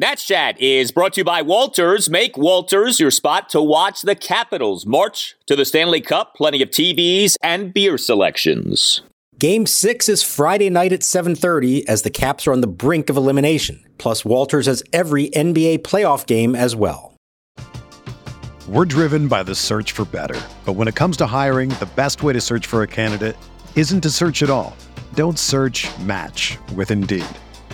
Nats Chat is brought to you by Walters. Make Walters your spot to watch the Capitals march to the Stanley Cup. Plenty of TVs and beer selections. Game 6 is Friday night at 7:30 as the Caps are on the brink of elimination. Plus Walters has every NBA playoff game as well. We're driven by the search for better. But when it comes to hiring, the best way to search for a candidate isn't to search at all. Don't search, match with Indeed.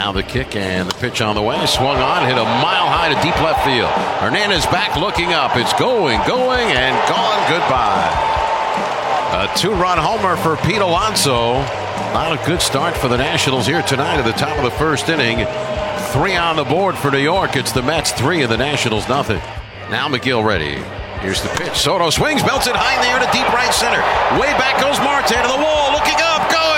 Now the kick and the pitch on the way. Swung on, hit a mile high to deep left field. Hernandez back looking up. It's going, going, and gone. Goodbye. A two run homer for Pete Alonso. Not a good start for the Nationals here tonight at the top of the first inning. Three on the board for New York. It's the Mets three and the Nationals nothing. Now Megill ready. Here's the pitch. Soto swings, belts it high in the air to deep right center. Way back goes Marte to the wall, looking up, going,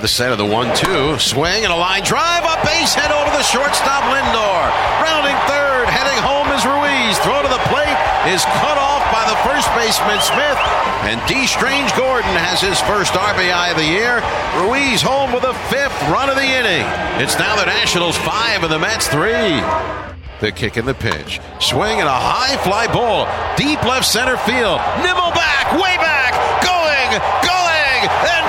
The set of the one-two swing and a line drive up base head over the shortstop Lindor. Rounding third, heading home is Ruiz. Throw to the plate is cut off by the first baseman Smith, and Dee Strange-Gordon has his first RBI of the year. Ruiz home with a fifth run of the inning. It's now the Nationals five and the Mets three. The kick and the pitch. Swing and a high fly ball. Deep left center field. Nimmo back, way back. Going, going,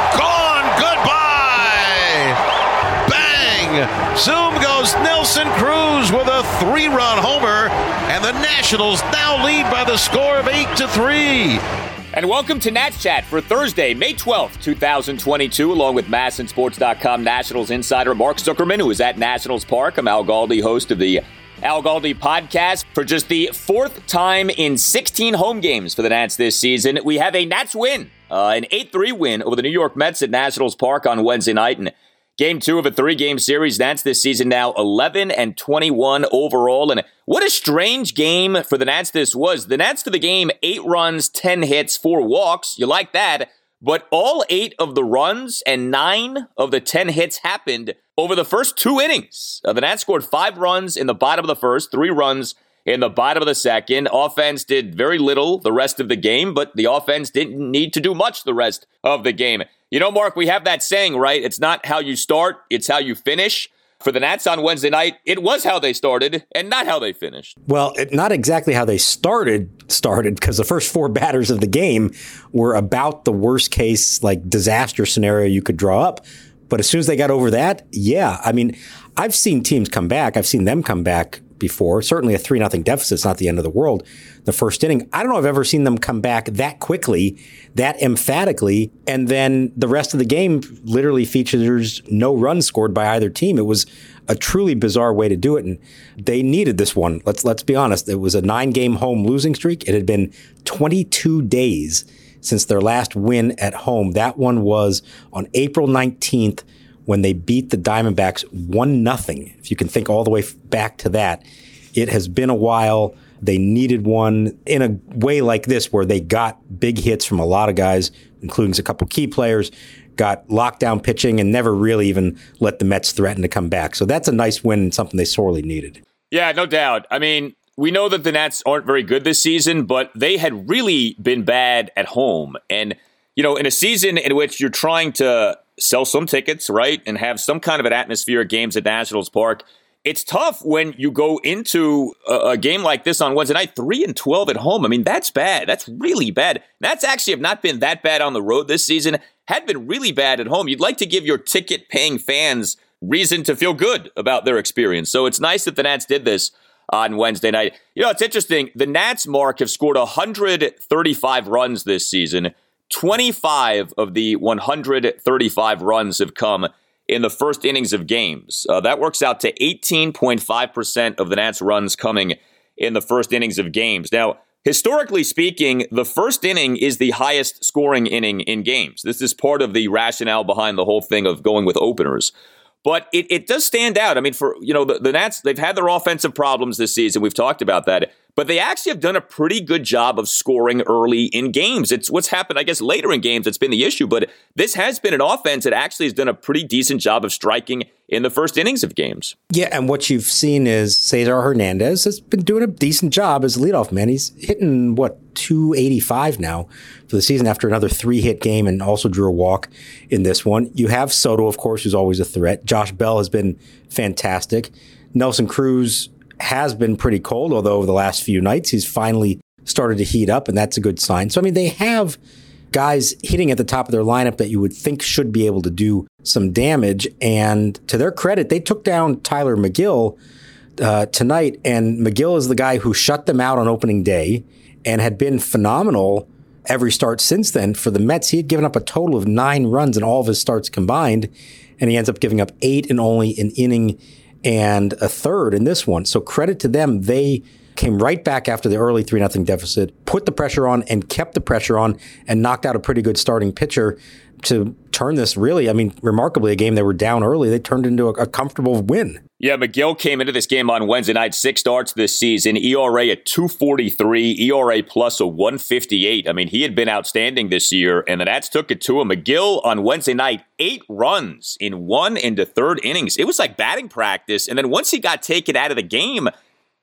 Zoom goes Nelson Cruz with a three run homer. And the Nationals now lead by the score of 8 to 3. And welcome to Nats Chat for Thursday, May 12th, 2022, along with MASNsports.com Nationals insider Mark Zuckerman, who is at Nationals Park. I'm Al Galdi, host of the Al Galdi podcast. For just the fourth time in 16 home games for the Nats this season, we have a Nats win, uh, an 8 3 win over the New York Mets at Nationals Park on Wednesday night. And Game two of a three game series. Nats this season now 11 and 21 overall. And what a strange game for the Nats this was. The Nats for the game, eight runs, 10 hits, four walks. You like that. But all eight of the runs and nine of the 10 hits happened over the first two innings. Uh, the Nats scored five runs in the bottom of the first, three runs in the bottom of the second. Offense did very little the rest of the game, but the offense didn't need to do much the rest of the game. You know, Mark, we have that saying, right? It's not how you start, it's how you finish. For the Nats on Wednesday night, it was how they started and not how they finished. Well, it, not exactly how they started started because the first four batters of the game were about the worst case like disaster scenario you could draw up. But as soon as they got over that, yeah, I mean, I've seen teams come back. I've seen them come back before. Certainly a 3 nothing deficit is not the end of the world. The first inning, I don't know I've ever seen them come back that quickly, that emphatically, and then the rest of the game literally features no runs scored by either team. It was a truly bizarre way to do it and they needed this one. Let's let's be honest. It was a 9-game home losing streak. It had been 22 days since their last win at home. That one was on April 19th when they beat the Diamondbacks 1 nothing. If you can think all the way back to that, it has been a while. They needed one in a way like this where they got big hits from a lot of guys, including a couple key players, got lockdown pitching and never really even let the Mets threaten to come back. So that's a nice win and something they sorely needed. Yeah, no doubt. I mean, we know that the Nats aren't very good this season, but they had really been bad at home. And, you know, in a season in which you're trying to sell some tickets, right, and have some kind of an atmosphere at games at Nationals Park, it's tough when you go into a, a, game like this on Wednesday night, three and twelve at home. I mean, that's bad. That's really bad. That's actually have not been that bad on the road this season. Had been really bad at home. You'd like to give your ticket paying fans reason to feel good about their experience. So it's nice that the Nats did this on Wednesday night. You know, it's interesting. The Nats, Mark, have scored 135 runs this season. 25 of the 135 runs have come in the first innings of games. Uh, that works out to 18.5% of the Nats' runs coming in the first innings of games. Now, historically speaking, the first inning is the highest scoring inning in games. This is part of the rationale behind the whole thing of going with openers. But it, it does stand out. I mean, for you know, the, the Nats, they've had their offensive problems this season. We've talked about that but they actually have done a pretty good job of scoring early in games. It's what's happened, I guess, later in games that's been the issue, but this has been an offense that actually has done a pretty decent job of striking in the first innings of games. Yeah, and what you've seen is Cesar Hernandez has been doing a decent job as a leadoff man. He's hitting, what, 285 now for the season after another three hit game and also drew a walk in this one. You have Soto, of course, who's always a threat. Josh Bell has been fantastic. Nelson Cruz has been pretty cold, although over the last few nights he's finally started to heat up, and that's a good sign. So, I mean, they have guys hitting at the top of their lineup that you would think should be able to do some damage. And to their credit, they took down Tylor Megill uh, tonight, and Megill is the guy who shut them out on opening day and had been phenomenal every start since then. For the Mets, he had given up a total of nine runs in all of his starts combined, and he ends up giving up eight in only an inning and a third in this one. So credit to them. They came right back after the early 3 0 deficit, put the pressure on and kept the pressure on and knocked out a pretty good starting pitcher to turn this really, I mean, remarkably, a game they were down early, they turned into a, a, comfortable win. Yeah, Megill came into this game on Wednesday night, six starts this season, ERA at 243, ERA plus a 158. I mean, he had been outstanding this year, and the Nats took it to him. Megill on Wednesday night, eight runs in one into third innings. It was like batting practice. And then once he got taken out of the game,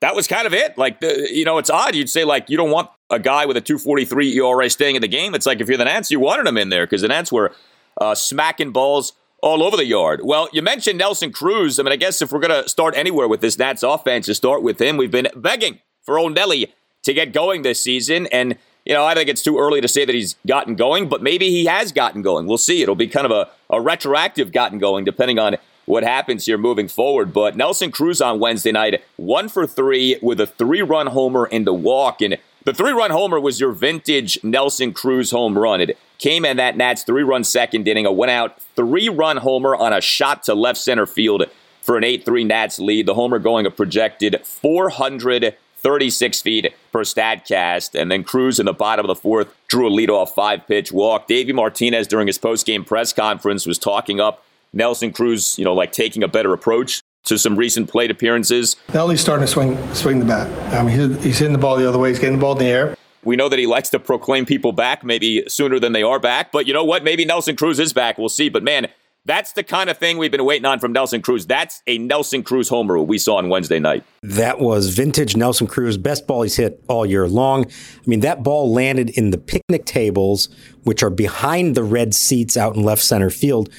that was kind of it. Like, the, you know, it's odd. You'd say, like, you don't want a guy with a 243 ERA staying in the game. It's like if you're the Nats, you wanted him in there because the Nats were uh, smacking balls all over the yard. Well, you mentioned Nelson Cruz. I mean, I guess if we're going to start anywhere with this Nats offense, to start with him, we've been begging for old Nelly to get going this season. And, you know, I think it's too early to say that he's gotten going, but maybe he has gotten going. We'll see. It'll be kind of a, a retroactive gotten going, depending on what happens here moving forward. But Nelson Cruz on Wednesday night, one for three with a three run homer in the walk. And the three run homer was your vintage Nelson Cruz home run. It came in that Nats three run second inning, a one out three run homer on a shot to left center field for an 8 3 Nats lead. The homer going a projected 436 feet per StatCast. And then Cruz in the bottom of the fourth drew a leadoff five pitch walk. Davey Martinez during his post game press conference was talking up Nelson Cruz, you know, like taking a better approach to some recent plate appearances. Now he's starting to swing swing the bat. I mean, he's, he's hitting the ball the other way. He's getting the ball in the air. We know that he likes to proclaim people back maybe sooner than they are back. But you know what? Maybe Nelson Cruz is back. We'll see. But man, that's the kind of thing we've been waiting on from Nelson Cruz. That's a Nelson Cruz homer we saw on Wednesday night. That was vintage Nelson Cruz, best ball he's hit all year long. I mean, that ball landed in the picnic tables, which are behind the red seats out in left center field.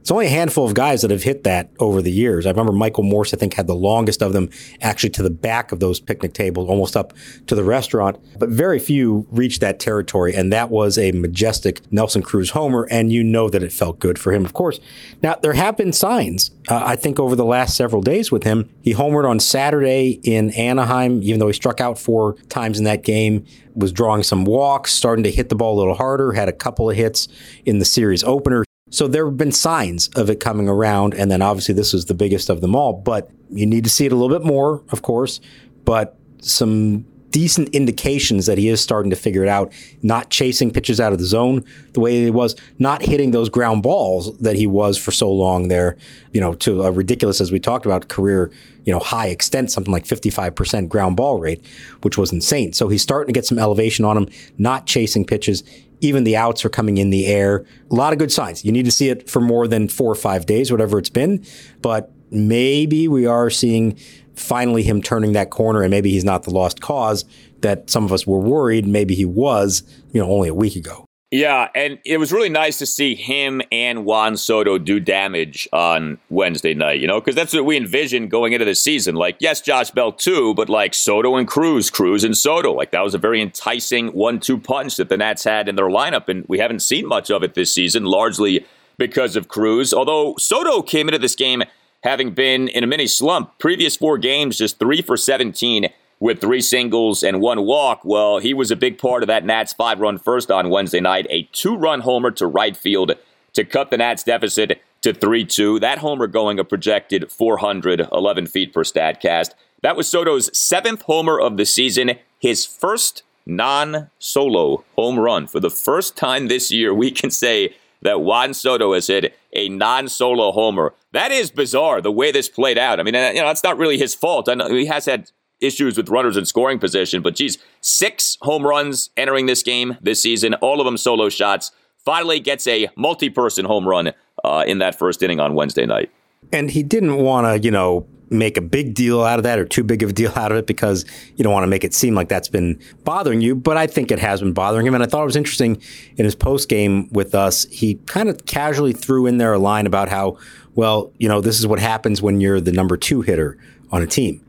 It's only a handful of guys that have hit that over the years. I remember Michael Morse, I think, had the longest of them actually to the back of those picnic tables, almost up to the restaurant. But very few reached that territory. And that was a majestic Nelson Cruz homer. And you know that it felt good for him, of course. Now, there have been signs, uh, I think, over the last several days with him. He homered on Saturday in Anaheim, even though he struck out four times in that game was drawing some walks, starting to hit the ball a little harder, had a couple of hits in the series opener. So there have been signs of it coming around. And then obviously this is the biggest of them all, but you need to see it a little bit more, of course, but some decent indications that he is starting to figure it out, not chasing pitches out of the zone the way he was, not hitting those ground balls that he was for so long there, you know, to a ridiculous, as we talked about, career, you know, high extent, something like 55% ground ball rate, which was insane. So he's starting to get some elevation on him, not chasing pitches. Even the outs are coming in the air. A lot of good signs. You need to see it for more than four or five days, whatever it's been. But maybe we are seeing finally him turning that corner and maybe he's not the lost cause that some of us were worried maybe he was, you know, only a week ago. Yeah, and it was really nice to see him and Juan Soto do damage on Wednesday night, you know, because that's what we envisioned going into the season. Like, yes, Josh Bell too, but like Soto and Cruz, Cruz and Soto. Like, that was a very enticing one two punch that the Nats had in their lineup, and we haven't seen much of it this season, largely because of Cruz. Although Soto came into this game having been in a mini slump. Previous four games, just three for 17 with three singles and one walk. Well, he was a big part of that Nats five run first on Wednesday night, a two run homer to right field to cut the Nats deficit to 3 2. That homer going a projected 411 feet per StatCast. That was Soto's seventh homer of the season, his first non solo home run. For the first time this year, we can say that Juan Soto has hit a non solo homer. That is bizarre the way this played out. I mean, uh, you know, that's not really his fault. I know he has had issues with runners in scoring position, but geez, six home runs entering this game this season, all of them solo shots. Finally gets a multi person home run uh, in that first inning on Wednesday night. And he didn't want to, you know, make a big deal out of that or too big of a deal out of it because you don't want to make it seem like that's been bothering you. But I think it has been bothering him. And I thought it was interesting in his post game with us, he kind of casually threw in there a line about how, well, you know, this is what happens when you're the number two hitter on a team.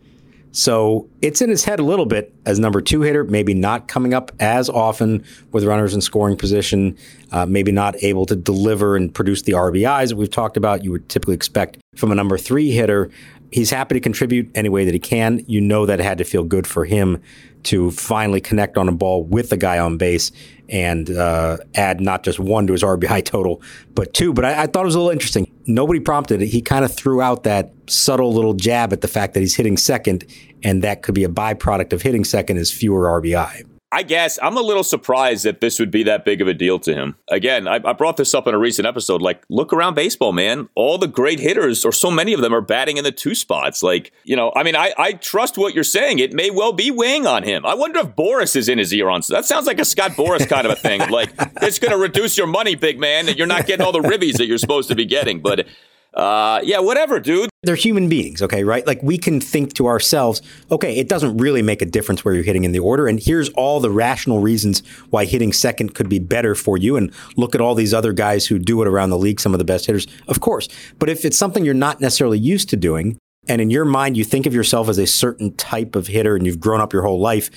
So it's in his head a little bit as number two hitter, maybe not coming up as often with runners in scoring position, uh, maybe not able to deliver and produce the RBIs that we've talked about. You would typically expect from a number three hitter. He's happy to contribute any way that he can. You know that it had to feel good for him to finally connect on a ball with the guy on base and uh, add not just one to his RBI total, but two. But I, I thought it was a little interesting. Nobody prompted it. He kind of threw out that subtle little jab at the fact that he's hitting second, and that could be a byproduct of hitting second is fewer RBI. I guess I'm a little surprised that this would be that big of a deal to him. Again, I, I, brought this up in a recent episode. Like, look around baseball, man. All the great hitters, or so many of them, are batting in the two spots. Like, you know, I mean, I, I trust what you're saying. It may well be weighing on him. I wonder if Boras is in his ear on. So that sounds like a Scott Boras kind of a thing. Like, it's going to reduce your money, big man. That you're not getting all the ribbies that you're supposed to be getting. But uh, yeah, whatever, dude. They're human beings, okay, right? Like we can think to ourselves, okay, it doesn't really make a difference where you're hitting in the order. And here's all the rational reasons why hitting second could be better for you. And look at all these other guys who do it around the league, some of the best hitters, of course. But if it's something you're not necessarily used to doing, and in your mind you think of yourself as a certain type of hitter and you've grown up your whole life,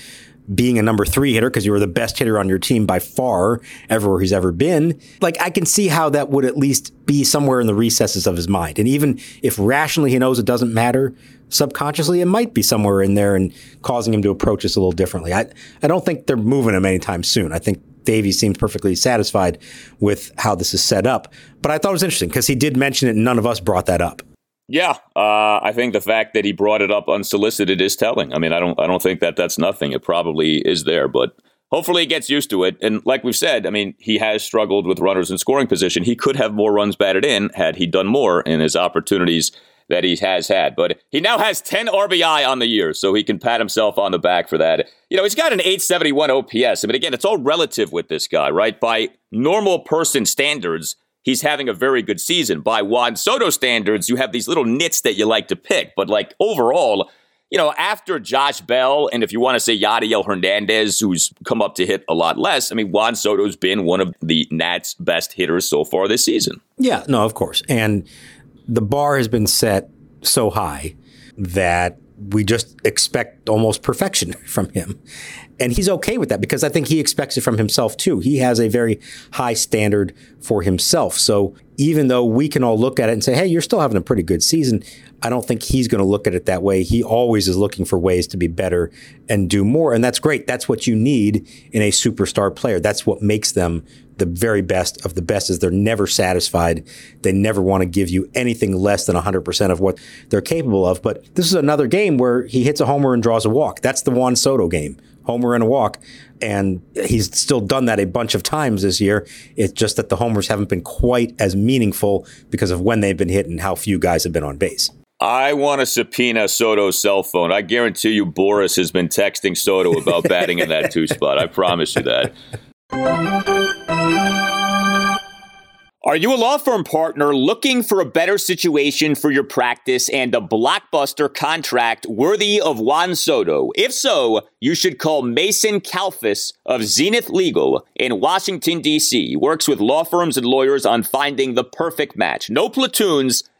being a number three hitter because you were the best hitter on your team by far everywhere he's ever been. Like I can see how that would at least be somewhere in the recesses of his mind. And even if rationally he knows it doesn't matter, subconsciously it might be somewhere in there and causing him to approach this a little differently. I, I don't think they're moving him anytime soon. I think Davey seems perfectly satisfied with how this is set up. But I thought it was interesting because he did mention it and none of us brought that up. Yeah, uh, I think the fact that he brought it up unsolicited is telling. I mean, I don't, I don't think that that's nothing. It probably is there, but hopefully he gets used to it. And like we've said, I mean, he has struggled with runners in scoring position. He could have more runs batted in had he done more in his opportunities that he has had. But he now has 10 RBI on the year, so he can pat himself on the back for that. You know, he's got an 871 OPS. I mean, again, it's all relative with this guy, right? By normal person standards, he's having a very good season. By Juan Soto standards, you have these little nits that you like to pick. But like overall, you know, after Josh Bell, and if you want to say Yadiel Hernandez, who's come up to hit a lot less, I mean, Juan Soto's been one of the Nats' best hitters so far this season. Yeah, no, of course. And the bar has been set so high that we just expect almost perfection from him. And he's okay with that because I think he expects it from himself too. He has a very high standard for himself. So even though we can all look at it and say, hey, you're still having a pretty good season, I don't think he's going to look at it that way. He always is looking for ways to be better and do more. And that's great. That's what you need in a superstar player. That's what makes them the very best of the best is they're never satisfied. They never want to give you anything less than 100% of what they're capable of. But this is another game where he hits a homer and draws a walk. That's the Juan Soto game homer and a walk. And he's still done that a bunch of times this year. It's just that the homers haven't been quite as meaningful because of when they've been hit and how few guys have been on base. I want to subpoena Soto's cell phone. I guarantee you Boras has been texting Soto about batting in that two spot. I promise you that. Are you a law firm partner looking for a better situation for your practice and a blockbuster contract worthy of Juan Soto? If so, you should call Mason Kalfas of Zenith Legal in Washington, D.C. He works with law firms and lawyers on finding the perfect match. No platoons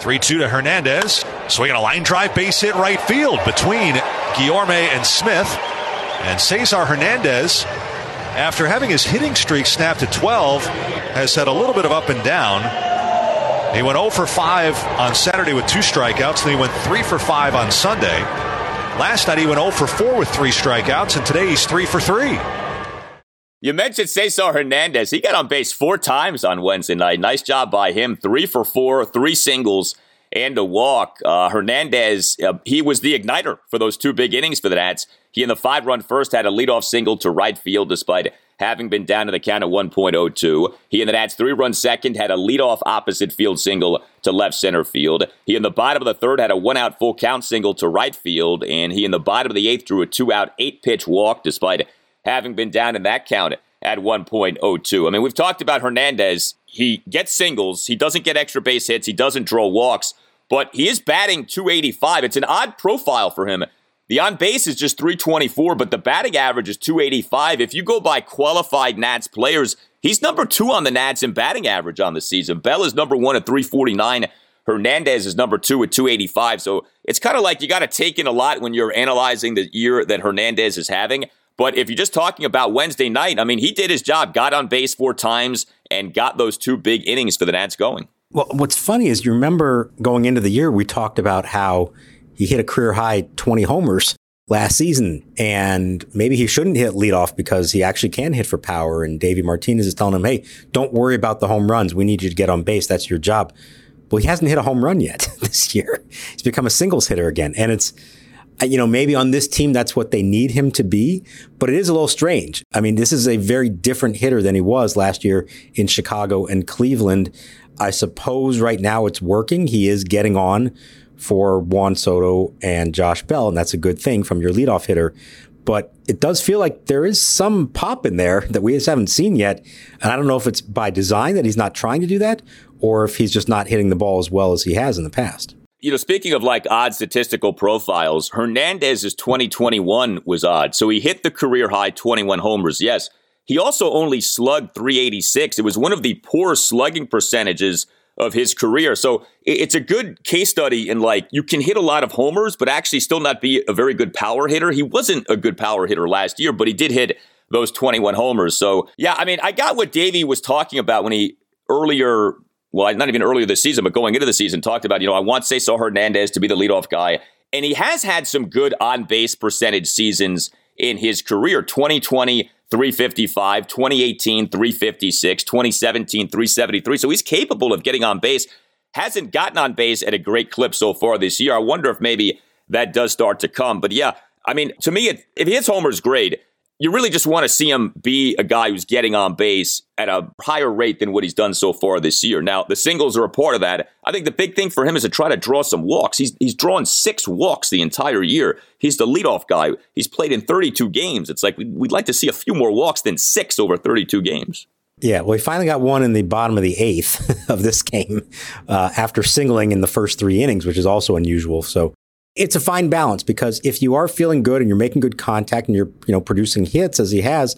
3 2 to Hernandez. Swinging a line drive base hit right field between Guillorme and Smith. And Cesar Hernandez, after having his hitting streak snapped to 12, has had a little bit of up and down. He went 0 for 5 on Saturday with two strikeouts, and he went 3 for 5 on Sunday. Last night he went 0 for 4 with three strikeouts, and today he's 3 for 3. You mentioned Cesar Hernandez. He got on base four times on Wednesday night. Nice job by him. Three for four, three singles, and a walk. Uh, Hernandez, uh, he was the igniter for those two big innings for the Nats. He in the five run first had a leadoff single to right field despite having been down to the count of 1.02. He in the Nats three run second had a leadoff opposite field single to left center field. He in the bottom of the third had a one out full count single to right field. And he in the bottom of the eighth drew a two out eight pitch walk despite having been down in that count at 1.02. I mean, we've talked about Hernandez. He gets singles, he doesn't get extra base hits, he doesn't draw walks, but he is batting 285. It's an odd profile for him. The on base is just 324, but the batting average is 285. If you go by qualified Nats players, he's number two on the Nats in batting average on the season. Bell is number one at 349. Hernandez is number two at 285. So it's kind of like you got to take in a lot when you're analyzing the year that Hernandez is having. But if you're just talking about Wednesday night, I mean, he did his job, got on base four times, and got those two big innings for the Nats going. Well, what's funny is you remember going into the year, we talked about how he hit a career high 20 homers last season, and maybe he shouldn't hit leadoff because he actually can hit for power. And Davey Martinez is telling him, hey, don't worry about the home runs. We need you to get on base. That's your job. Well, he hasn't hit a home run yet this year. He's become a singles hitter again. And it's, you know, maybe on this team, that's what they need him to be, but it is a little strange. I mean, this is a very different hitter than he was last year in Chicago and Cleveland. I suppose right now it's working. He is getting on for Juan Soto and Josh Bell, and that's a good thing from your leadoff hitter. But it does feel like there is some pop in there that we just haven't seen yet. And I don't know if it's by design that he's not trying to do that or if he's just not hitting the ball as well as he has in the past you know, speaking of like odd statistical profiles, Hernandez's 2021 was odd. So he hit the career high 21 homers, yes. He also only slugged 386. It was one of the poor slugging percentages of his career. So it's a good case study in like you can hit a lot of homers, but actually still not be a very good power hitter. He wasn't a good power hitter last year, but he did hit those 21 homers. So yeah, I mean, I got what Davey was talking about when he earlier well, not even earlier this season, but going into the season, talked about, you know, I want Cesar Hernandez to be the leadoff guy. And he has had some good on base percentage seasons in his career 2020, 355, 2018, 356, 2017, 373. So he's capable of getting on base. Hasn't gotten on base at a great clip so far this year. I wonder if maybe that does start to come. But yeah, I mean, to me, if his homer's great, you really just want to see him be a guy who's getting on base at a higher rate than what he's done so far this year. Now, the singles are a part of that. I think the big thing for him is to try to draw some walks. He's he's drawn six walks the entire year. He's the leadoff guy. He's played in 32 games. It's like we'd like to see a few more walks than six over 32 games. Yeah, well, he finally got one in the bottom of the eighth of this game uh, after singling in the first three innings, which is also unusual. So it's a fine balance because if you are feeling good and you're making good contact and you're you know producing hits as he has,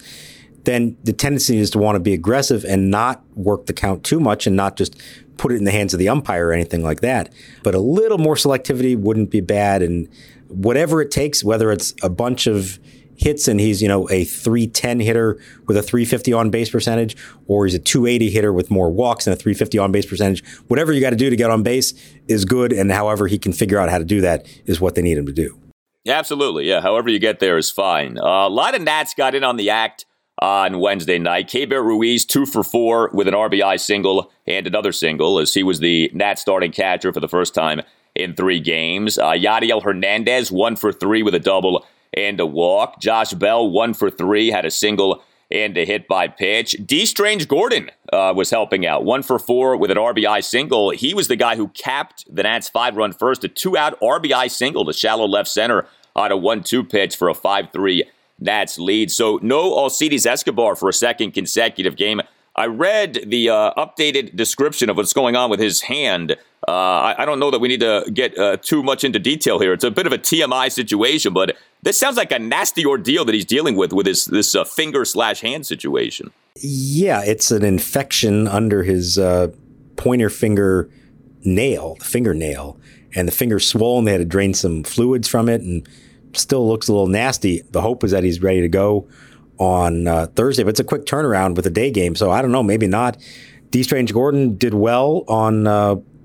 then the tendency is to want to be aggressive and not work the count too much and not just put it in the hands of the umpire or anything like that. But a little more selectivity wouldn't be bad, and whatever it takes, whether it's a bunch of hits and he's, you know, a 310 hitter with a 350 on base percentage, or he's a 280 hitter with more walks and a 350 on base percentage. Whatever you got to do to get on base is good. And however he can figure out how to do that is what they need him to do. Yeah, absolutely. Yeah. However you get there is fine. Uh, a lot of Nats got in on the act on Wednesday night. Keibert Ruiz, two for four with an RBI single and another single as he was the Nats starting catcher for the first time in three games. Uh, Yadiel Hernandez, one for three with a double and a walk. Josh Bell, one for three, had a single and a hit by pitch. Dee Strange-Gordon uh, was helping out, one for four with an RBI single. He was the guy who capped the Nats' five run first, a two out RBI single to shallow left center on a 1 2 pitch for a 5 3 Nats lead. So no Alcides Escobar for a second consecutive game. I read the uh, updated description of what's going on with his hand. Uh, I, I, don't know that we need to get uh, too much into detail here. It's a bit of a TMI situation, but this sounds like a nasty ordeal that he's dealing with with his this uh, finger slash hand situation. Yeah, it's an infection under his uh, pointer finger nail, the fingernail, and the finger's swollen. They had to drain some fluids from it, and still looks a little nasty. The hope is that he's ready to go on uh, Thursday, but it's a quick turnaround with a day game. So I don't know, maybe not. Dee Strange-Gordon did well on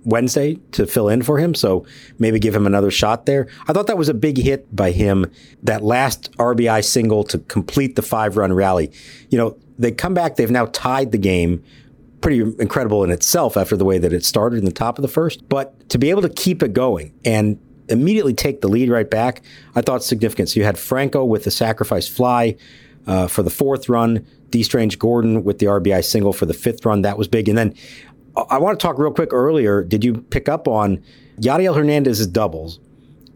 Wednesday to fill in for him, so maybe give him another shot there. I thought that was a big hit by him, that last RBI single to complete the five run rally. You know, they come back, they've now tied the game. Pretty incredible in itself after the way that it started in the top of the first. But to be able to keep it going and immediately take the lead right back, I thought significant. So you had Franco with the sacrifice fly uh, for the fourth run. Dee Strange-Gordon with the RBI single for the fifth run. That was big. And then I want to talk real quick earlier. Did you pick up on Yadiel Hernandez's doubles?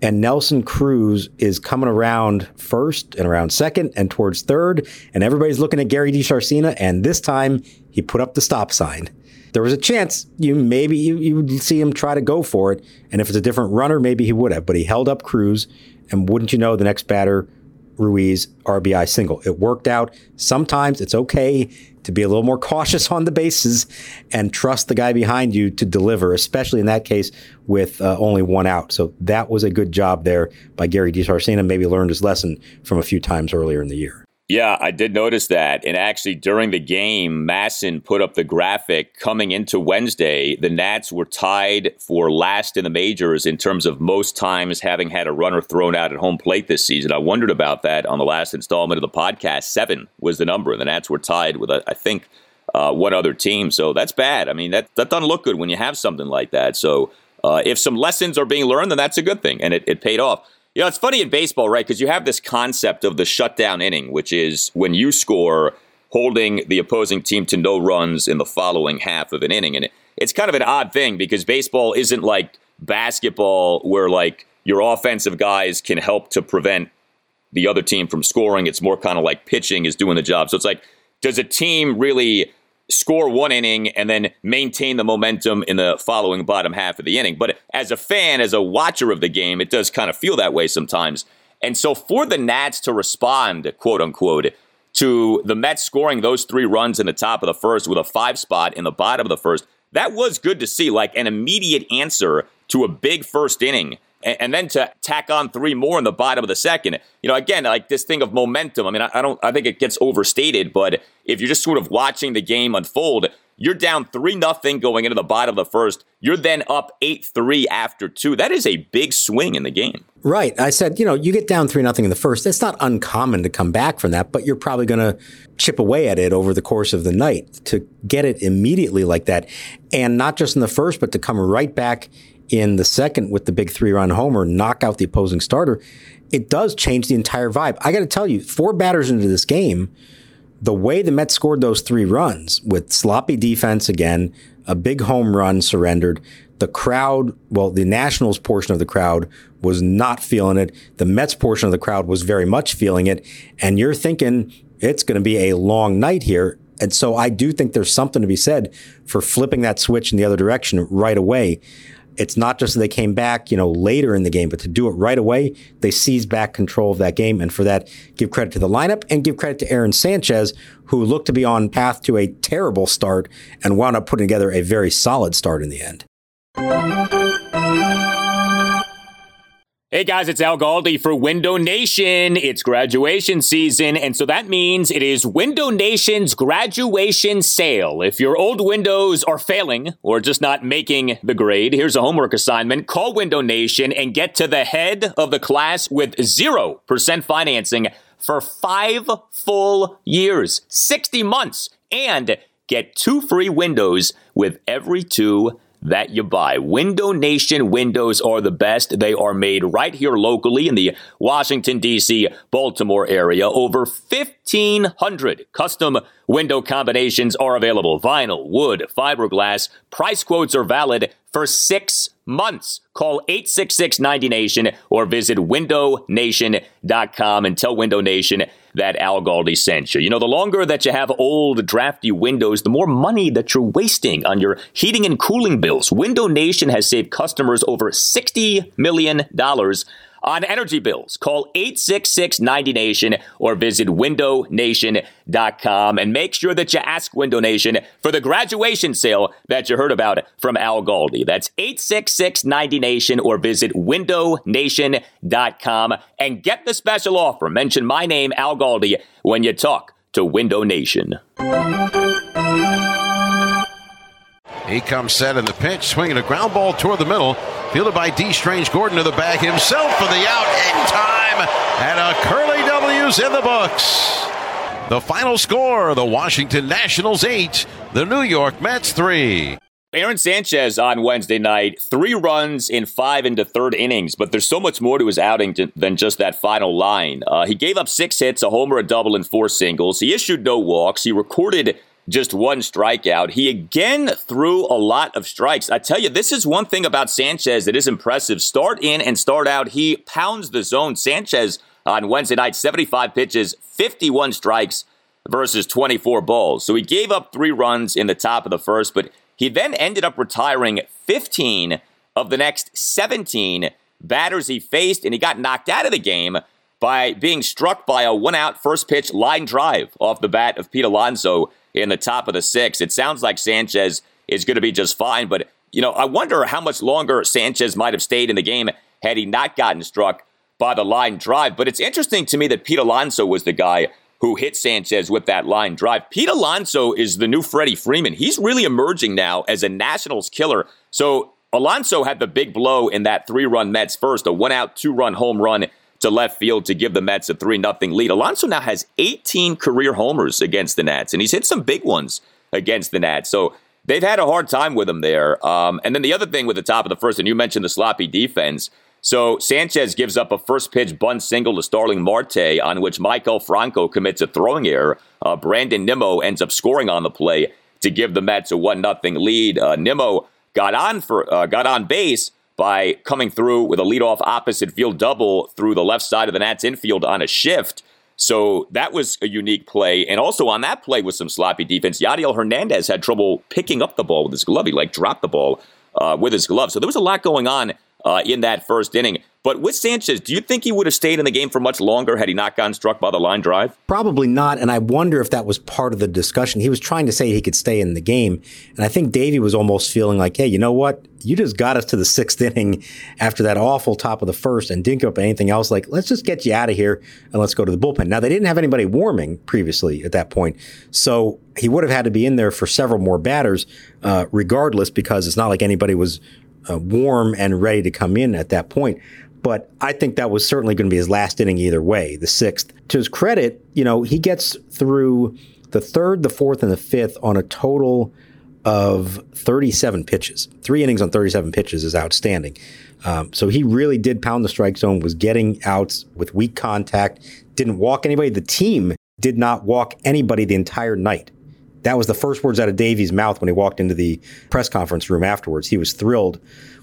And Nelson Cruz is coming around first and around second and towards third. And everybody's looking at Gary DiSarcina. And this time he put up the stop sign. There was a chance you maybe you, you would see him try to go for it. And if it's a different runner, maybe he would have. But he held up Cruz. And wouldn't you know, the next batter Ruiz RBI single. It worked out. Sometimes it's okay to be a little more cautious on the bases and trust the guy behind you to deliver, especially in that case with uh, only one out. So that was a good job there by Gary DiSarcina. Maybe learned his lesson from a few times earlier in the year. Yeah, I did notice that. And actually, during the game, MASN put up the graphic coming into Wednesday. The Nats were tied for last in the majors in terms of most times having had a runner thrown out at home plate this season. I wondered about that on the last installment of the podcast. Seven was the number. And the Nats were tied with, I think, uh, one other team. So that's bad. I mean, that, that doesn't look good when you have something like that. So uh, if some lessons are being learned, then that's a good thing. And it, it paid off. You know, it's funny in baseball, right? Because you have this concept of the shutdown inning, which is when you score, holding the opposing team to no runs in the following half of an inning. And it's kind of an odd thing because baseball isn't like basketball where like your offensive guys can help to prevent the other team from scoring. It's more kind of like pitching is doing the job. So it's like, does a team really score one inning and then maintain the momentum in the following bottom half of the inning? But as a fan, as a watcher of the game, it does kind of feel that way sometimes. And so for the Nats to respond, quote unquote, to the Mets scoring those three runs in the top of the first with a five spot in the bottom of the first, that was good to see, like an immediate answer to a big first inning and, and, then to tack on three more in the bottom of the second. You know, again, like this thing of momentum. I mean, I, I don't, I think it gets overstated, but if you're just sort of watching the game unfold, you're down 3 nothing going into the bottom of the first. You're then up 8 3 after two. That is a big swing in the game. Right. I said, you know, you get down 3 nothing in the first. It's not uncommon to come back from that, but you're probably going to chip away at it over the course of the night to get it immediately like that. And not just in the first, but to come right back in the second with the big three run homer, knock out the opposing starter, it does change the entire vibe. I got to tell you, four batters into this game, the way the Mets scored those three runs with sloppy defense again, a big home run surrendered, the crowd, well, the Nationals portion of the crowd was not feeling it. The Mets portion of the crowd was very much feeling it. And you're thinking it's going to be a long night here. And so I do think there's something to be said for flipping that switch in the other direction right away it's not just that they came back, you know, later in the game, but to do it right away, they seized back control of that game. And for that, give credit to the lineup and give credit to Aaron Sanchez, who looked to be on path to a terrible start and wound up putting together a very solid start in the end. Hey guys, it's Al Galdi for Window Nation. It's graduation season, and so that means it is Window Nation's graduation sale. If your old windows are failing or just not making the grade, here's a homework assignment. Call Window Nation and get to the head of the class with 0% financing for five full years, 60 months, and get two free windows with every two that you buy. Window Nation windows are the best. They are made right here locally in the Washington, D.C., Baltimore area. Over 1,500 custom window combinations are available vinyl, wood, fiberglass. Price quotes are valid for six months. Call 866 90 Nation or visit windownation.com and tell Window Nation that Al Galdi sent you. You know, the longer that you have old, drafty windows, the more money that you're wasting on your heating and cooling bills. Window Nation has saved customers over $60 million on energy bills. Call 866 90 Nation or visit windownation.com and make sure that you ask Window Nation for the graduation sale that you heard about from Al Galdi. That's 866 90 Nation or visit windownation.com and get the special offer. Mention my name, Al Galdi, when you talk to Window Nation. He comes set in the pinch, swinging a ground ball toward the middle. Fielded by Dee Strange-Gordon to the bag himself for the out in time. And a Curly W's in the books. The final score the Washington Nationals 8, the New York Mets 3. Aaron Sanchez on Wednesday night, three runs in five into third innings, but there's so much more to his outing to, than just that final line. Uh, he gave up six hits, a homer, a double, and four singles. He issued no walks. He recorded just one strikeout. He again threw a lot of strikes. I tell you, this is one thing about Sanchez that is impressive. Start in and start out, he pounds the zone. Sanchez on Wednesday night, 75 pitches, 51 strikes versus 24 balls. So he gave up three runs in the top of the first, but he then ended up retiring 15 of the next 17 batters he faced, and he got knocked out of the game by being struck by a one out first pitch line drive off the bat of Pete Alonso in the top of the six. It sounds like Sanchez is going to be just fine, but you know, I wonder how much longer Sanchez might have stayed in the game had he not gotten struck by the line drive. But it's interesting to me that Pete Alonso was the guy who hit Sanchez with that line drive. Pete Alonso is the new Freddie Freeman. He's really emerging now as a Nationals killer. So Alonso had the big blow in that three run Mets first, a one out, two run home run to left field to give the Mets a 3 0 lead. Alonso now has 18 career homers against the Nats, and he's hit some big ones against the Nats. So they've had a hard time with him there. Um, and then the other thing with the top of the first, and you mentioned the sloppy defense, So Sanchez gives up a first pitch bunt single to Starling Marte, on which Maikel Franco commits a throwing error. Uh, Brandon Nimmo ends up scoring on the play to give the Mets a one nothing lead. Uh, Nimmo got on for uh, got on base by coming through with a leadoff opposite field double through the left side of the Nats infield on a shift. So that was a unique play. And also on that play was some sloppy defense. Yadiel Hernandez had trouble picking up the ball with his glove. He like dropped the ball uh, with his glove. So there was a lot going on uh, in that first inning. But with Sanchez, do you think he would have stayed in the game for much longer had he not gotten struck by the line drive? Probably not. And I wonder if that was part of the discussion. He was trying to say he could stay in the game. And I think Davey was almost feeling like, hey, you know what? You just got us to the sixth inning after that awful top of the first and didn't up anything else. Like, let's just get you out of here and let's go to the bullpen. Now, they didn't have anybody warming previously at that point. So he would have had to be in there for several more batters, uh, regardless, because it's not like anybody was uh, warm and ready to come in at that point. But I think that was certainly going to be his last inning either way, the sixth. To his credit, you know, he gets through the third, the fourth, and the fifth on a total of 37 pitches. Three innings on 37 pitches is outstanding. Um, so he really did pound the strike zone, was getting outs with weak contact, didn't walk anybody. The team did not walk anybody the entire night. That was the first words out of Davey's mouth when he walked into the press conference room afterwards. He was thrilled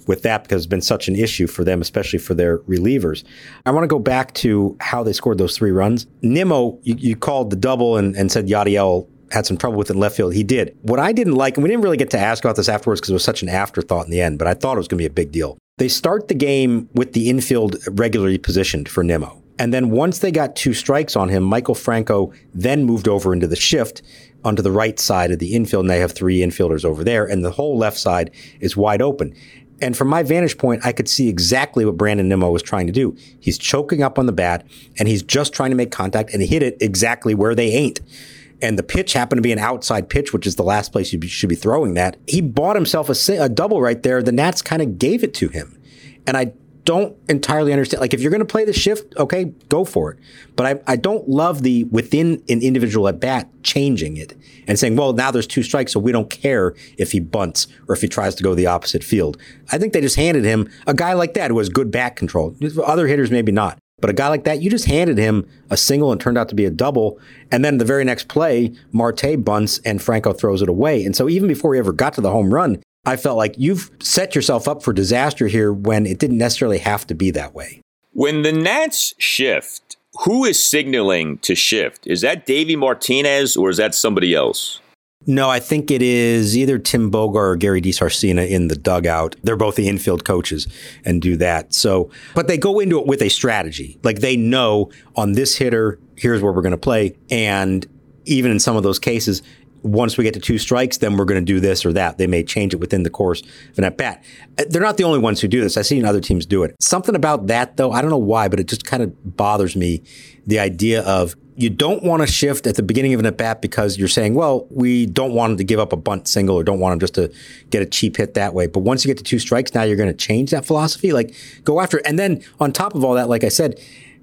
with that because it's been such an issue for them, especially for their relievers. I want to go back to how they scored those three runs. Nimmo, you, you called the double and, and said Yadiel had some trouble with it in left field. He did. What I didn't like, and we didn't really get to ask about this afterwards because it was such an afterthought in the end, but I thought it was going to be a big deal. They start the game with the infield regularly positioned for Nimmo. And then once they got two strikes on him, Maikel Franco then moved over into the shift onto the right side of the infield, and they have three infielders over there, and the whole left side is wide open. And from my vantage point, I could see exactly what Brandon Nimmo was trying to do. He's choking up on the bat and he's just trying to make contact and hit it exactly where they ain't. And the pitch happened to be an outside pitch, which is the last place you should be throwing that. He bought himself a, a double right there. The Nats kind of gave it to him. And I don't entirely understand. Like, if you're going to play the shift, okay, go for it. But I, I don't love the within an individual at bat changing it and saying, well, now there's two strikes, so we don't care if he bunts or if he tries to go the opposite field. I think they just handed him a guy like that who has good bat control. Other hitters, maybe not. But a guy like that, you just handed him a single and turned out to be a double. And then the very next play, Marte bunts and Franco throws it away. And so even before he ever got to the home run, I felt like you've set yourself up for disaster here when it didn't necessarily have to be that way. When the Nats shift, who is signaling to shift? Is that Davey Martinez or is that somebody else? No, I think it is either Tim Bogar or Gary DiSarcina in the dugout. They're both the infield coaches and do that. So, but they go into it with a strategy. Like they know on this hitter, here's where we're going to play. And even in some of those cases, once we get to two strikes, then we're going to do this or that. They may change it within the course of an at bat. Uh, they're not the only ones who do this. I've seen other teams do it. Something about that, though, I don't know why, but it just kind of bothers me. The idea of you don't want to shift at the beginning of an at bat because you're saying, well, we don't want him to give up a bunt single or don't want him just to get a cheap hit that way. But once you get to two strikes, now you're going to change that philosophy. Like go after it. And then on top of all that, like I said,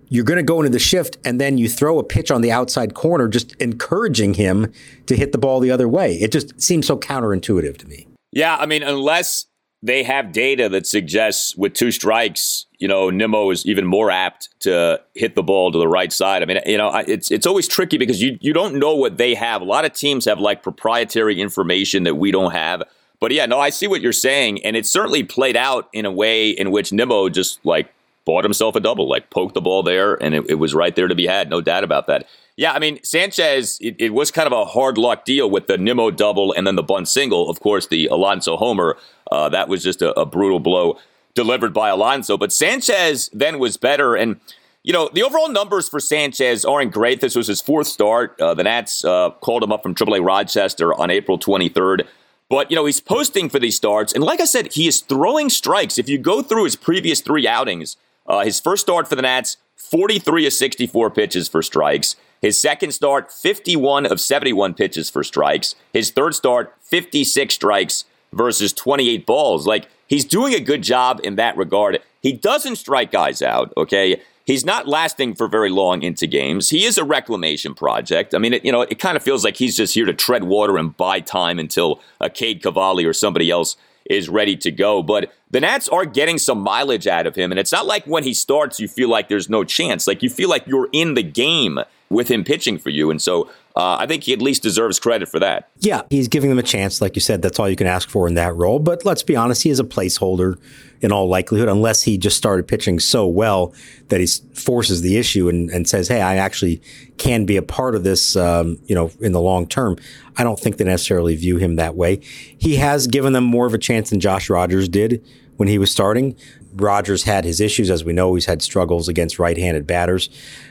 you're going to go into the shift and then you throw a pitch on the outside corner, just encouraging him to hit the ball the other way. It just seems so counterintuitive to me. Yeah, I mean, unless they have data that suggests with two strikes, you know, Nimmo is even more apt to hit the ball to the right side. I mean, you know, it's it's always tricky because you you don't know what they have. A lot of teams have like proprietary information that we don't have. But yeah, no, I see what you're saying, and it certainly played out in a way in which Nimmo just like bought himself a double, like poked the ball there, and it, it was right there to be had. No doubt about that. Yeah, I mean, Sanchez, it, it, was kind of a hard luck deal with the Nimmo double and then the bunt single. Of course, the Alonso homer, uh, that was just a, a, brutal blow delivered by Alonso. But Sanchez then was better. And, you know, the overall numbers for Sanchez aren't great. This was his fourth start. Uh, the Nats uh, called him up from AAA Rochester on April 23rd. But, you know, he's posting for these starts. And like I said, he is throwing strikes. If you go through his previous three outings, uh, his first start for the Nats, 43 of 64 pitches for strikes. His second start, 51 of 71 pitches for strikes. His third start, 56 strikes versus 28 balls. Like, he's doing a good job in that regard. He doesn't strike guys out, okay? He's not lasting for very long into games. He is a reclamation project. I mean, it, you know, it kind of feels like he's just here to tread water and buy time until a Cade Cavalli or somebody else is ready to go. But the Nats are getting some mileage out of him. And it's not like when he starts, you feel like there's no chance. Like you feel like you're in the game with him pitching for you. And so uh, I think he at least deserves credit for that. Yeah, he's giving them a chance. Like you said, that's all you can ask for in that role. But let's be honest, he is a placeholder in all likelihood, unless he just started pitching so well that he forces the issue and, and says, hey, I actually can be a part of this, um, you know, in the long term. I don't think they necessarily view him that way. He has given them more of a chance than Josh Rogers did when he was starting. Rogers had his issues, as we know. He's had struggles against right-handed batters.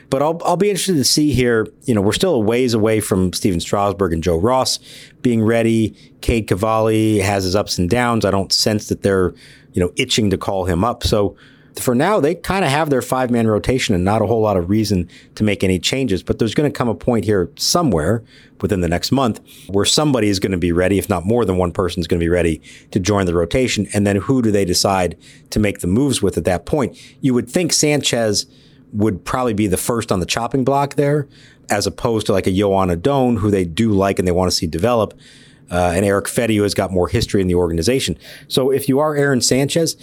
But I'll, I'll be interested to see here. You know, we're still a ways away from Stephen Strasburg and Joe Ross being ready. Cade Cavalli has his ups and downs. I don't sense that they're, you know, itching to call him up. So for now, they kind of have their five man rotation and not a whole lot of reason to make any changes. But there's going to come a point here somewhere within the next month where somebody is going to be ready, if not more than one person is going to be ready to join the rotation. And then who do they decide to make the moves with at that point? You would think Sanchez would probably be the first on the chopping block there, as opposed to like a Joan Adon, who they do like and they want to see develop. Uh, and Eric Fedde, who has got more history in the organization. So if you are Aaron Sanchez,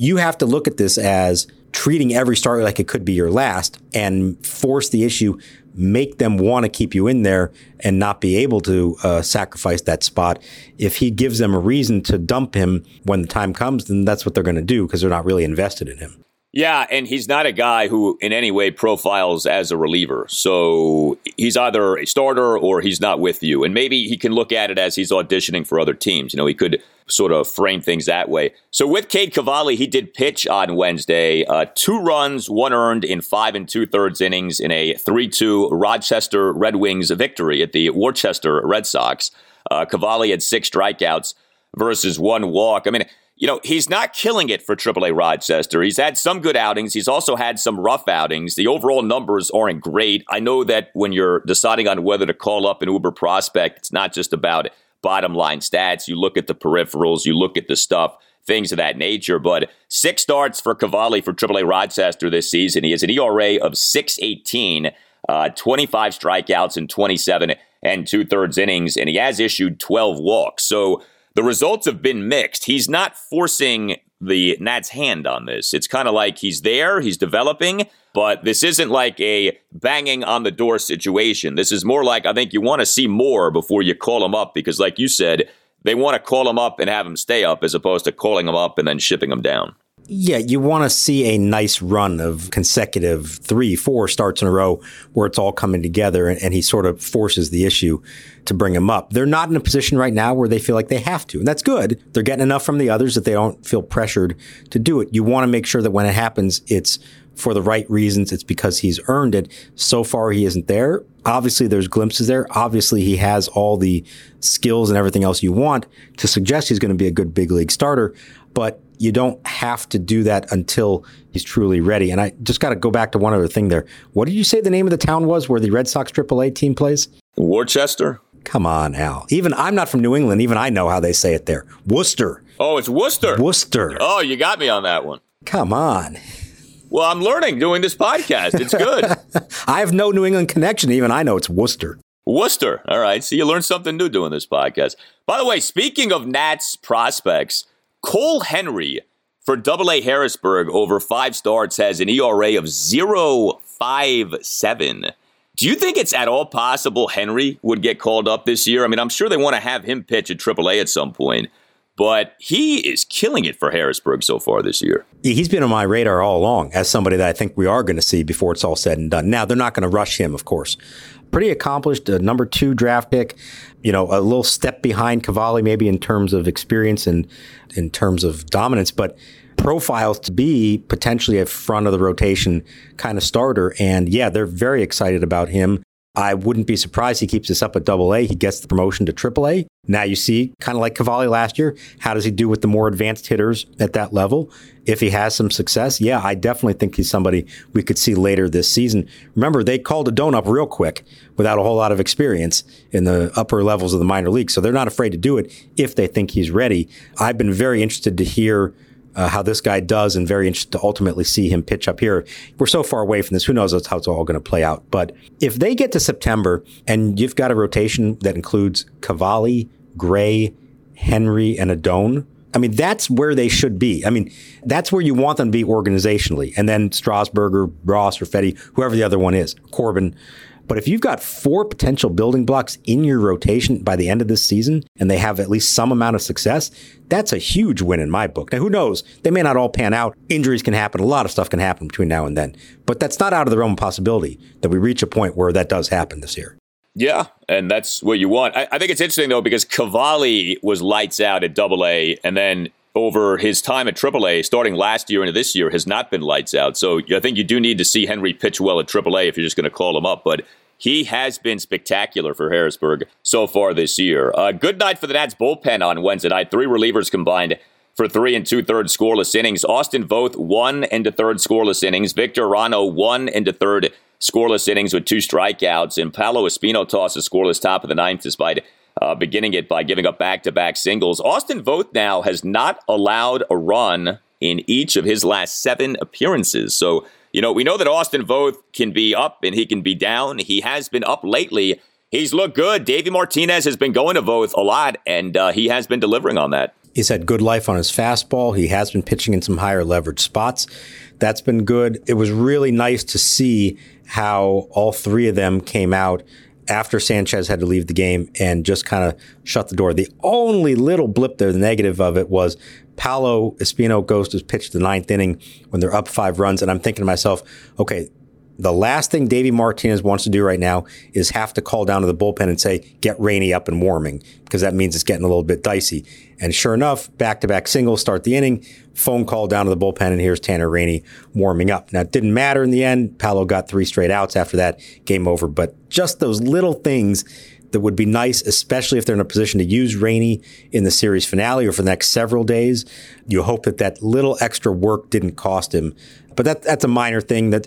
you have to look at this as treating every start like it could be your last and force the issue, make them want to keep you in there and not be able to uh, sacrifice that spot. If he gives them a reason to dump him when the time comes, then that's what they're going to do because they're not really invested in him. Yeah, and he's not a guy who in any way profiles as a reliever. So he's either a starter or he's not with you. And maybe he can look at it as he's auditioning for other teams. You know, he could sort of frame things that way. So with Cade Cavalli, he did pitch on Wednesday. Uh, two runs, one earned in five and two thirds innings in a 3 2 Rochester Red Wings victory at the Worcester Red Sox. Uh, Cavalli had six strikeouts versus one walk. I mean, you know, he's not killing it for AAA Rochester. He's had some good outings. He's also had some rough outings. The overall numbers aren't great. I know that when you're deciding on whether to call up an Uber prospect, it's not just about bottom line stats. You look at the peripherals, you look at the stuff, things of that nature. But six starts for Cavalli for AAA Rochester this season. He has an ERA of 618, uh, 25 strikeouts in 27 and two thirds innings, and he has issued 12 walks. So, the results have been mixed. He's not forcing the Nats' hand on this. It's kind of like he's there, he's developing, but this isn't like a banging on the door situation. This is more like I think you want to see more before you call him up because, like you said, they want to call him up and have him stay up as opposed to calling him up and then shipping him down. Yeah, you want to see a nice run of consecutive three, four starts in a row where it's all coming together and, and, he sort of forces the issue to bring him up. They're not in a position right now where they feel like they have to, and that's good. They're getting enough from the others that they don't feel pressured to do it. You want to make sure that when it happens, it's for the right reasons. It's because he's earned it. So far, he isn't there. Obviously, there's glimpses there. Obviously, he has all the skills and everything else you want to suggest he's going to be a good big league starter. But you don't have to do that until he's truly ready. And I just got to go back to one other thing there. What did you say the name of the town was where the Red Sox AAA team plays? Worcester. Come on, Al. Even I'm not from New England. Even I know how they say it there. Worcester. Oh, it's Worcester. Worcester. Oh, you got me on that one. Come on. Well, I'm learning doing this podcast. It's good. I have no New England connection. Even I know it's Worcester. Worcester. All right. See, you learned something new doing this podcast. By the way, speaking of Nats prospects, Cole Henry for Double A Harrisburg over five starts has an ERA of 0.57. Do you think it's at all possible Henry would get called up this year? I mean, I'm sure they want to have him pitch at AAA at some point, but he is killing it for Harrisburg so far this year. He's been on my radar all along as somebody that I think we are going to see before it's all said and done. Now, they're not going to rush him, of course. Pretty accomplished, a number two draft pick, you know, a little step behind Cavalli, maybe in terms of experience and in terms of dominance, but profiles to be potentially a front of the rotation kind of starter. And yeah, they're very excited about him. I wouldn't be surprised he keeps this up at double A. He gets the promotion to triple A. Now you see, kind of like Cavalli last year, how does he do with the more advanced hitters at that level? If he has some success, yeah, I definitely think he's somebody we could see later this season. Remember, they called Adon up real quick without a whole lot of experience in the upper levels of the minor league. So they're not afraid to do it if they think he's ready. I've been very interested to hear uh, how this guy does and very interested to ultimately see him pitch up here. We're so far away from this. Who knows how it's all going to play out. But if they get to September and you've got a rotation that includes Cavalli, Gray, Henry, and Adon, I mean, that's where they should be. I mean, that's where you want them to be organizationally. And then Strasburger, Ross, or Fedde, whoever the other one is, Corbin. But if you've got four potential building blocks in your rotation by the end of this season and they have at least some amount of success, that's a huge win in my book. Now, who knows? They may not all pan out. Injuries can happen. A lot of stuff can happen between now and then. But that's not out of the realm of possibility that we reach a point where that does happen this year. Yeah, and that's what you want. I, I think it's interesting, though, because Cavalli was lights out at double A, and then over his time at AAA, starting last year into this year, has not been lights out. So I think you do need to see Henry pitch well at AAA if you're just going to call him up. But he has been spectacular for Harrisburg so far this year. Uh, good night for the Nats bullpen on Wednesday night. Three relievers combined for three and two thirds scoreless innings. Austin Voth one into third scoreless innings. Victor Arano, one into third scoreless innings with two strikeouts. And Paolo Espino a scoreless top of the ninth despite uh, beginning it by giving up back to back singles. Austin Voth now has not allowed a run in each of his last seven appearances. So you know, we know that Austin Voth can be up and he can be down. He has been up lately. He's looked good. Davey Martinez has been going to Voth a lot, and uh, he has been delivering on that. He's had good life on his fastball. He has been pitching in some higher leverage spots. That's been good. It was really nice to see how all three of them came out after Sanchez had to leave the game and just kind of shut the door. The only little blip there, the negative of it was Paolo Espino goes to pitch the ninth inning when they're up five runs. And I'm thinking to myself, okay, the last thing Davey Martinez wants to do right now is have to call down to the bullpen and say, get Rainey up and warming, because that means it's getting a little bit dicey. And sure enough, back to back singles start the inning, phone call down to the bullpen, and here's Tanner Rainey warming up. Now, it didn't matter in the end. Paolo got three straight outs after that, game over. But just those little things that would be nice, especially if they're in a position to use Rainey in the series finale or for the next several days. You hope that that little extra work didn't cost him. But that, that's a minor thing that,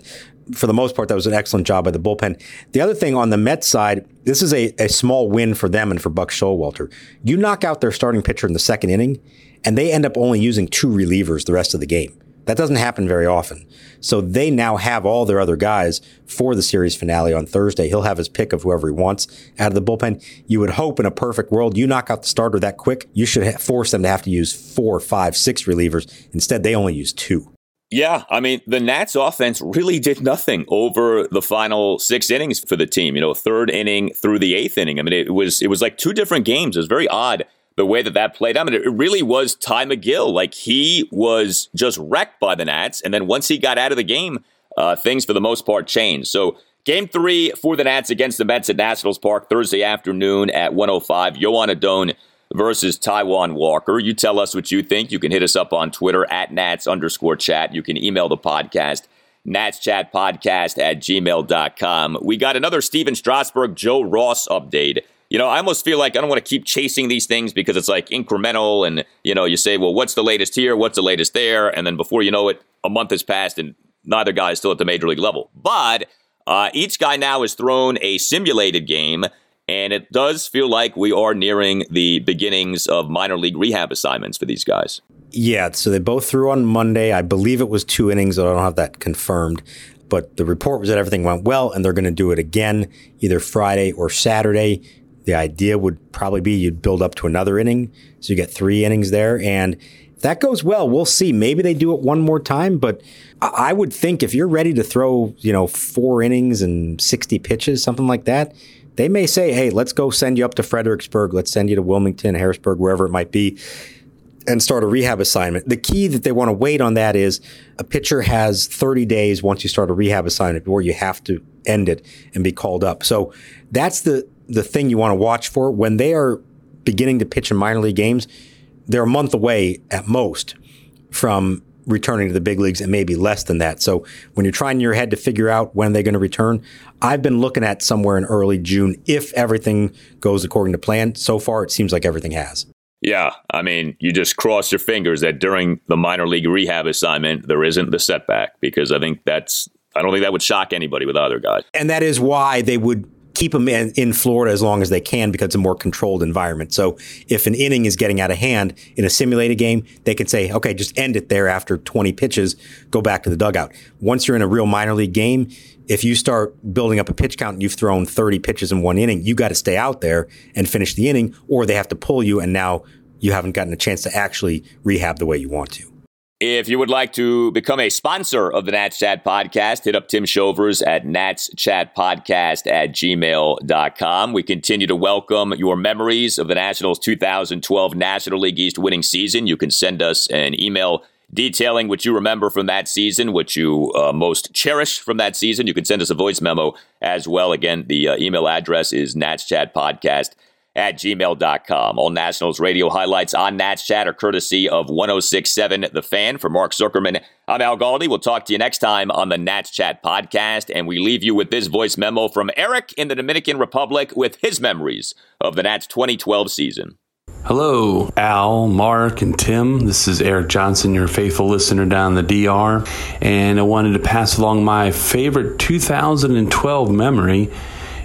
for the most part, that was an excellent job by the bullpen. The other thing on the Mets side, this is a, a small win for them and for Buck Showalter. You knock out their starting pitcher in the second inning, and they end up only using two relievers the rest of the game. That doesn't happen very often. So they now have all their other guys for the series finale on Thursday. He'll have his pick of whoever he wants out of the bullpen. You would hope in a perfect world, you knock out the starter that quick, you should force them to have to use four, five, six relievers. Instead, they only use two. Yeah, I mean, the Nats offense really did nothing over the final six innings for the team. You know, third inning through the eighth inning. I mean, it was it was like two different games. It was very odd the way that that played. I mean, it really was Ty Megill. Like he was just wrecked by the Nats, and then once he got out of the game, uh, things for the most part changed. So. Game three for the Nats against the Mets at Nationals Park Thursday afternoon at 105. Joan Adon versus Taijuan Walker. You tell us what you think. You can hit us up on Twitter at Nats underscore chat. You can email the podcast, natschatpodcast at gmail.com. We got another Stephen Strasburg, Joe Ross update you know, I almost feel like I don't want to keep chasing these things because it's like incremental and, you know, you say, well, what's the latest here? What's the latest there? And then before you know it, a month has passed and neither guy is still at the major league level. But uh, each guy now has thrown a simulated game, and it does feel like we are nearing the beginnings of minor league rehab assignments for these guys. Yeah, so they both threw on Monday. I believe it was two innings, I don't have that confirmed. But the report was that everything went well, and they're going to do it again either Friday or Saturday. The idea would probably be you'd build up to another inning. So you get three innings there. And if that goes well, we'll see. Maybe they do it one more time. But I would think if you're ready to throw, you know, four innings and 60 pitches, something like that, they may say, hey, let's go send you up to Fredericksburg. Let's send you to Wilmington, Harrisburg, wherever it might be and start a rehab assignment. The key that they want to wait on that is a pitcher has 30 days once you start a rehab assignment before you have to end it and be called up. So that's the the thing you want to watch for when they are beginning to pitch in minor league games. They're a month away at most from returning to the big leagues and maybe less than that. So when you're trying in your head to figure out when they're going to return, I've been looking at somewhere in early June if everything goes according to plan. So far, it seems like everything has. Yeah, I mean, you just cross your fingers that during the minor league rehab assignment there isn't the setback because I think that's I don't think that would shock anybody with other guys. And that is why they would keep them in, in, Florida as long as they can because it's a more controlled environment. So if an inning is getting out of hand in a simulated game, they can say, okay, just end it there after 20 pitches, go back to the dugout. Once you're in a real minor league game, if you start building up a pitch count and you've thrown 30 pitches in one inning, you got to stay out there and finish the inning, or they have to pull you and now you haven't gotten a chance to actually rehab the way you want to. If you would like to become a sponsor of the Nats Chat podcast, hit up Tim Shovers at natschatpodcast at gmail.com. We continue to welcome your memories of the Nationals 2012 National League East winning season. You can send us an email detailing what you remember from that season, what you uh, most cherish from that season. You can send us a voice memo as well. Again, the uh, email address is natschatpodcast at gmail.com. All Nationals radio highlights on Nats Chat are courtesy of 1067 The Fan. For Mark Zuckerman, I'm Al Galdi. We'll talk to you next time on the Nats Chat podcast. And we leave you with this voice memo from Eric in the Dominican Republic with his memories of the Nats 2012 season. Hello, Al, Mark, and Tim. This is Eric Johnson, your faithful listener down the DR. And I wanted to pass along my favorite 2012 memory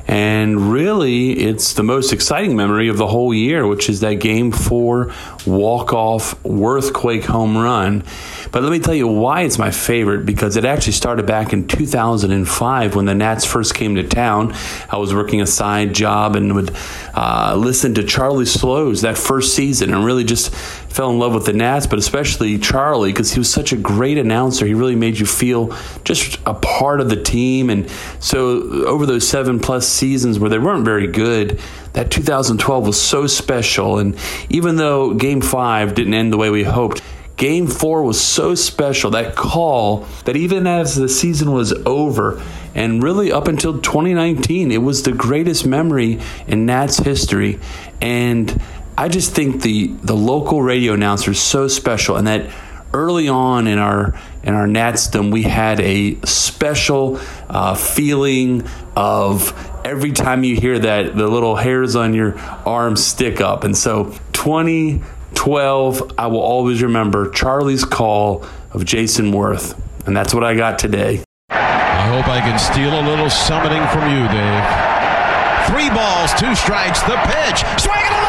and really, it's the most exciting memory of the whole year, which is that game four walk off Werthquake home run. But let me tell you why it's my favorite because it actually started back in 2005 when the Nats first came to town. I was working a side job and would uh, listen to Charlie Slowes that first season and really just fell in love with the Nats, but especially Charlie because he was such a great announcer. He really made you feel just a part of the team. And so over those seven plus seasons where they weren't very good, that 2012 was so special. And even though game five didn't end the way we hoped, Game four was so special, that call, that even as the season was over, and really up until 2019, it was the greatest memory in Nats history. And I just think the, the local radio announcer is so special, and that early on in our in our Natsdom, we had a special uh, feeling of every time you hear that the little hairs on your arm stick up. And so 20 12, I will always remember Charlie's call of Jayson Werth. And that's what I got today. I hope I can steal a little summoning from you, Dave. Three balls, two strikes, the pitch. Swing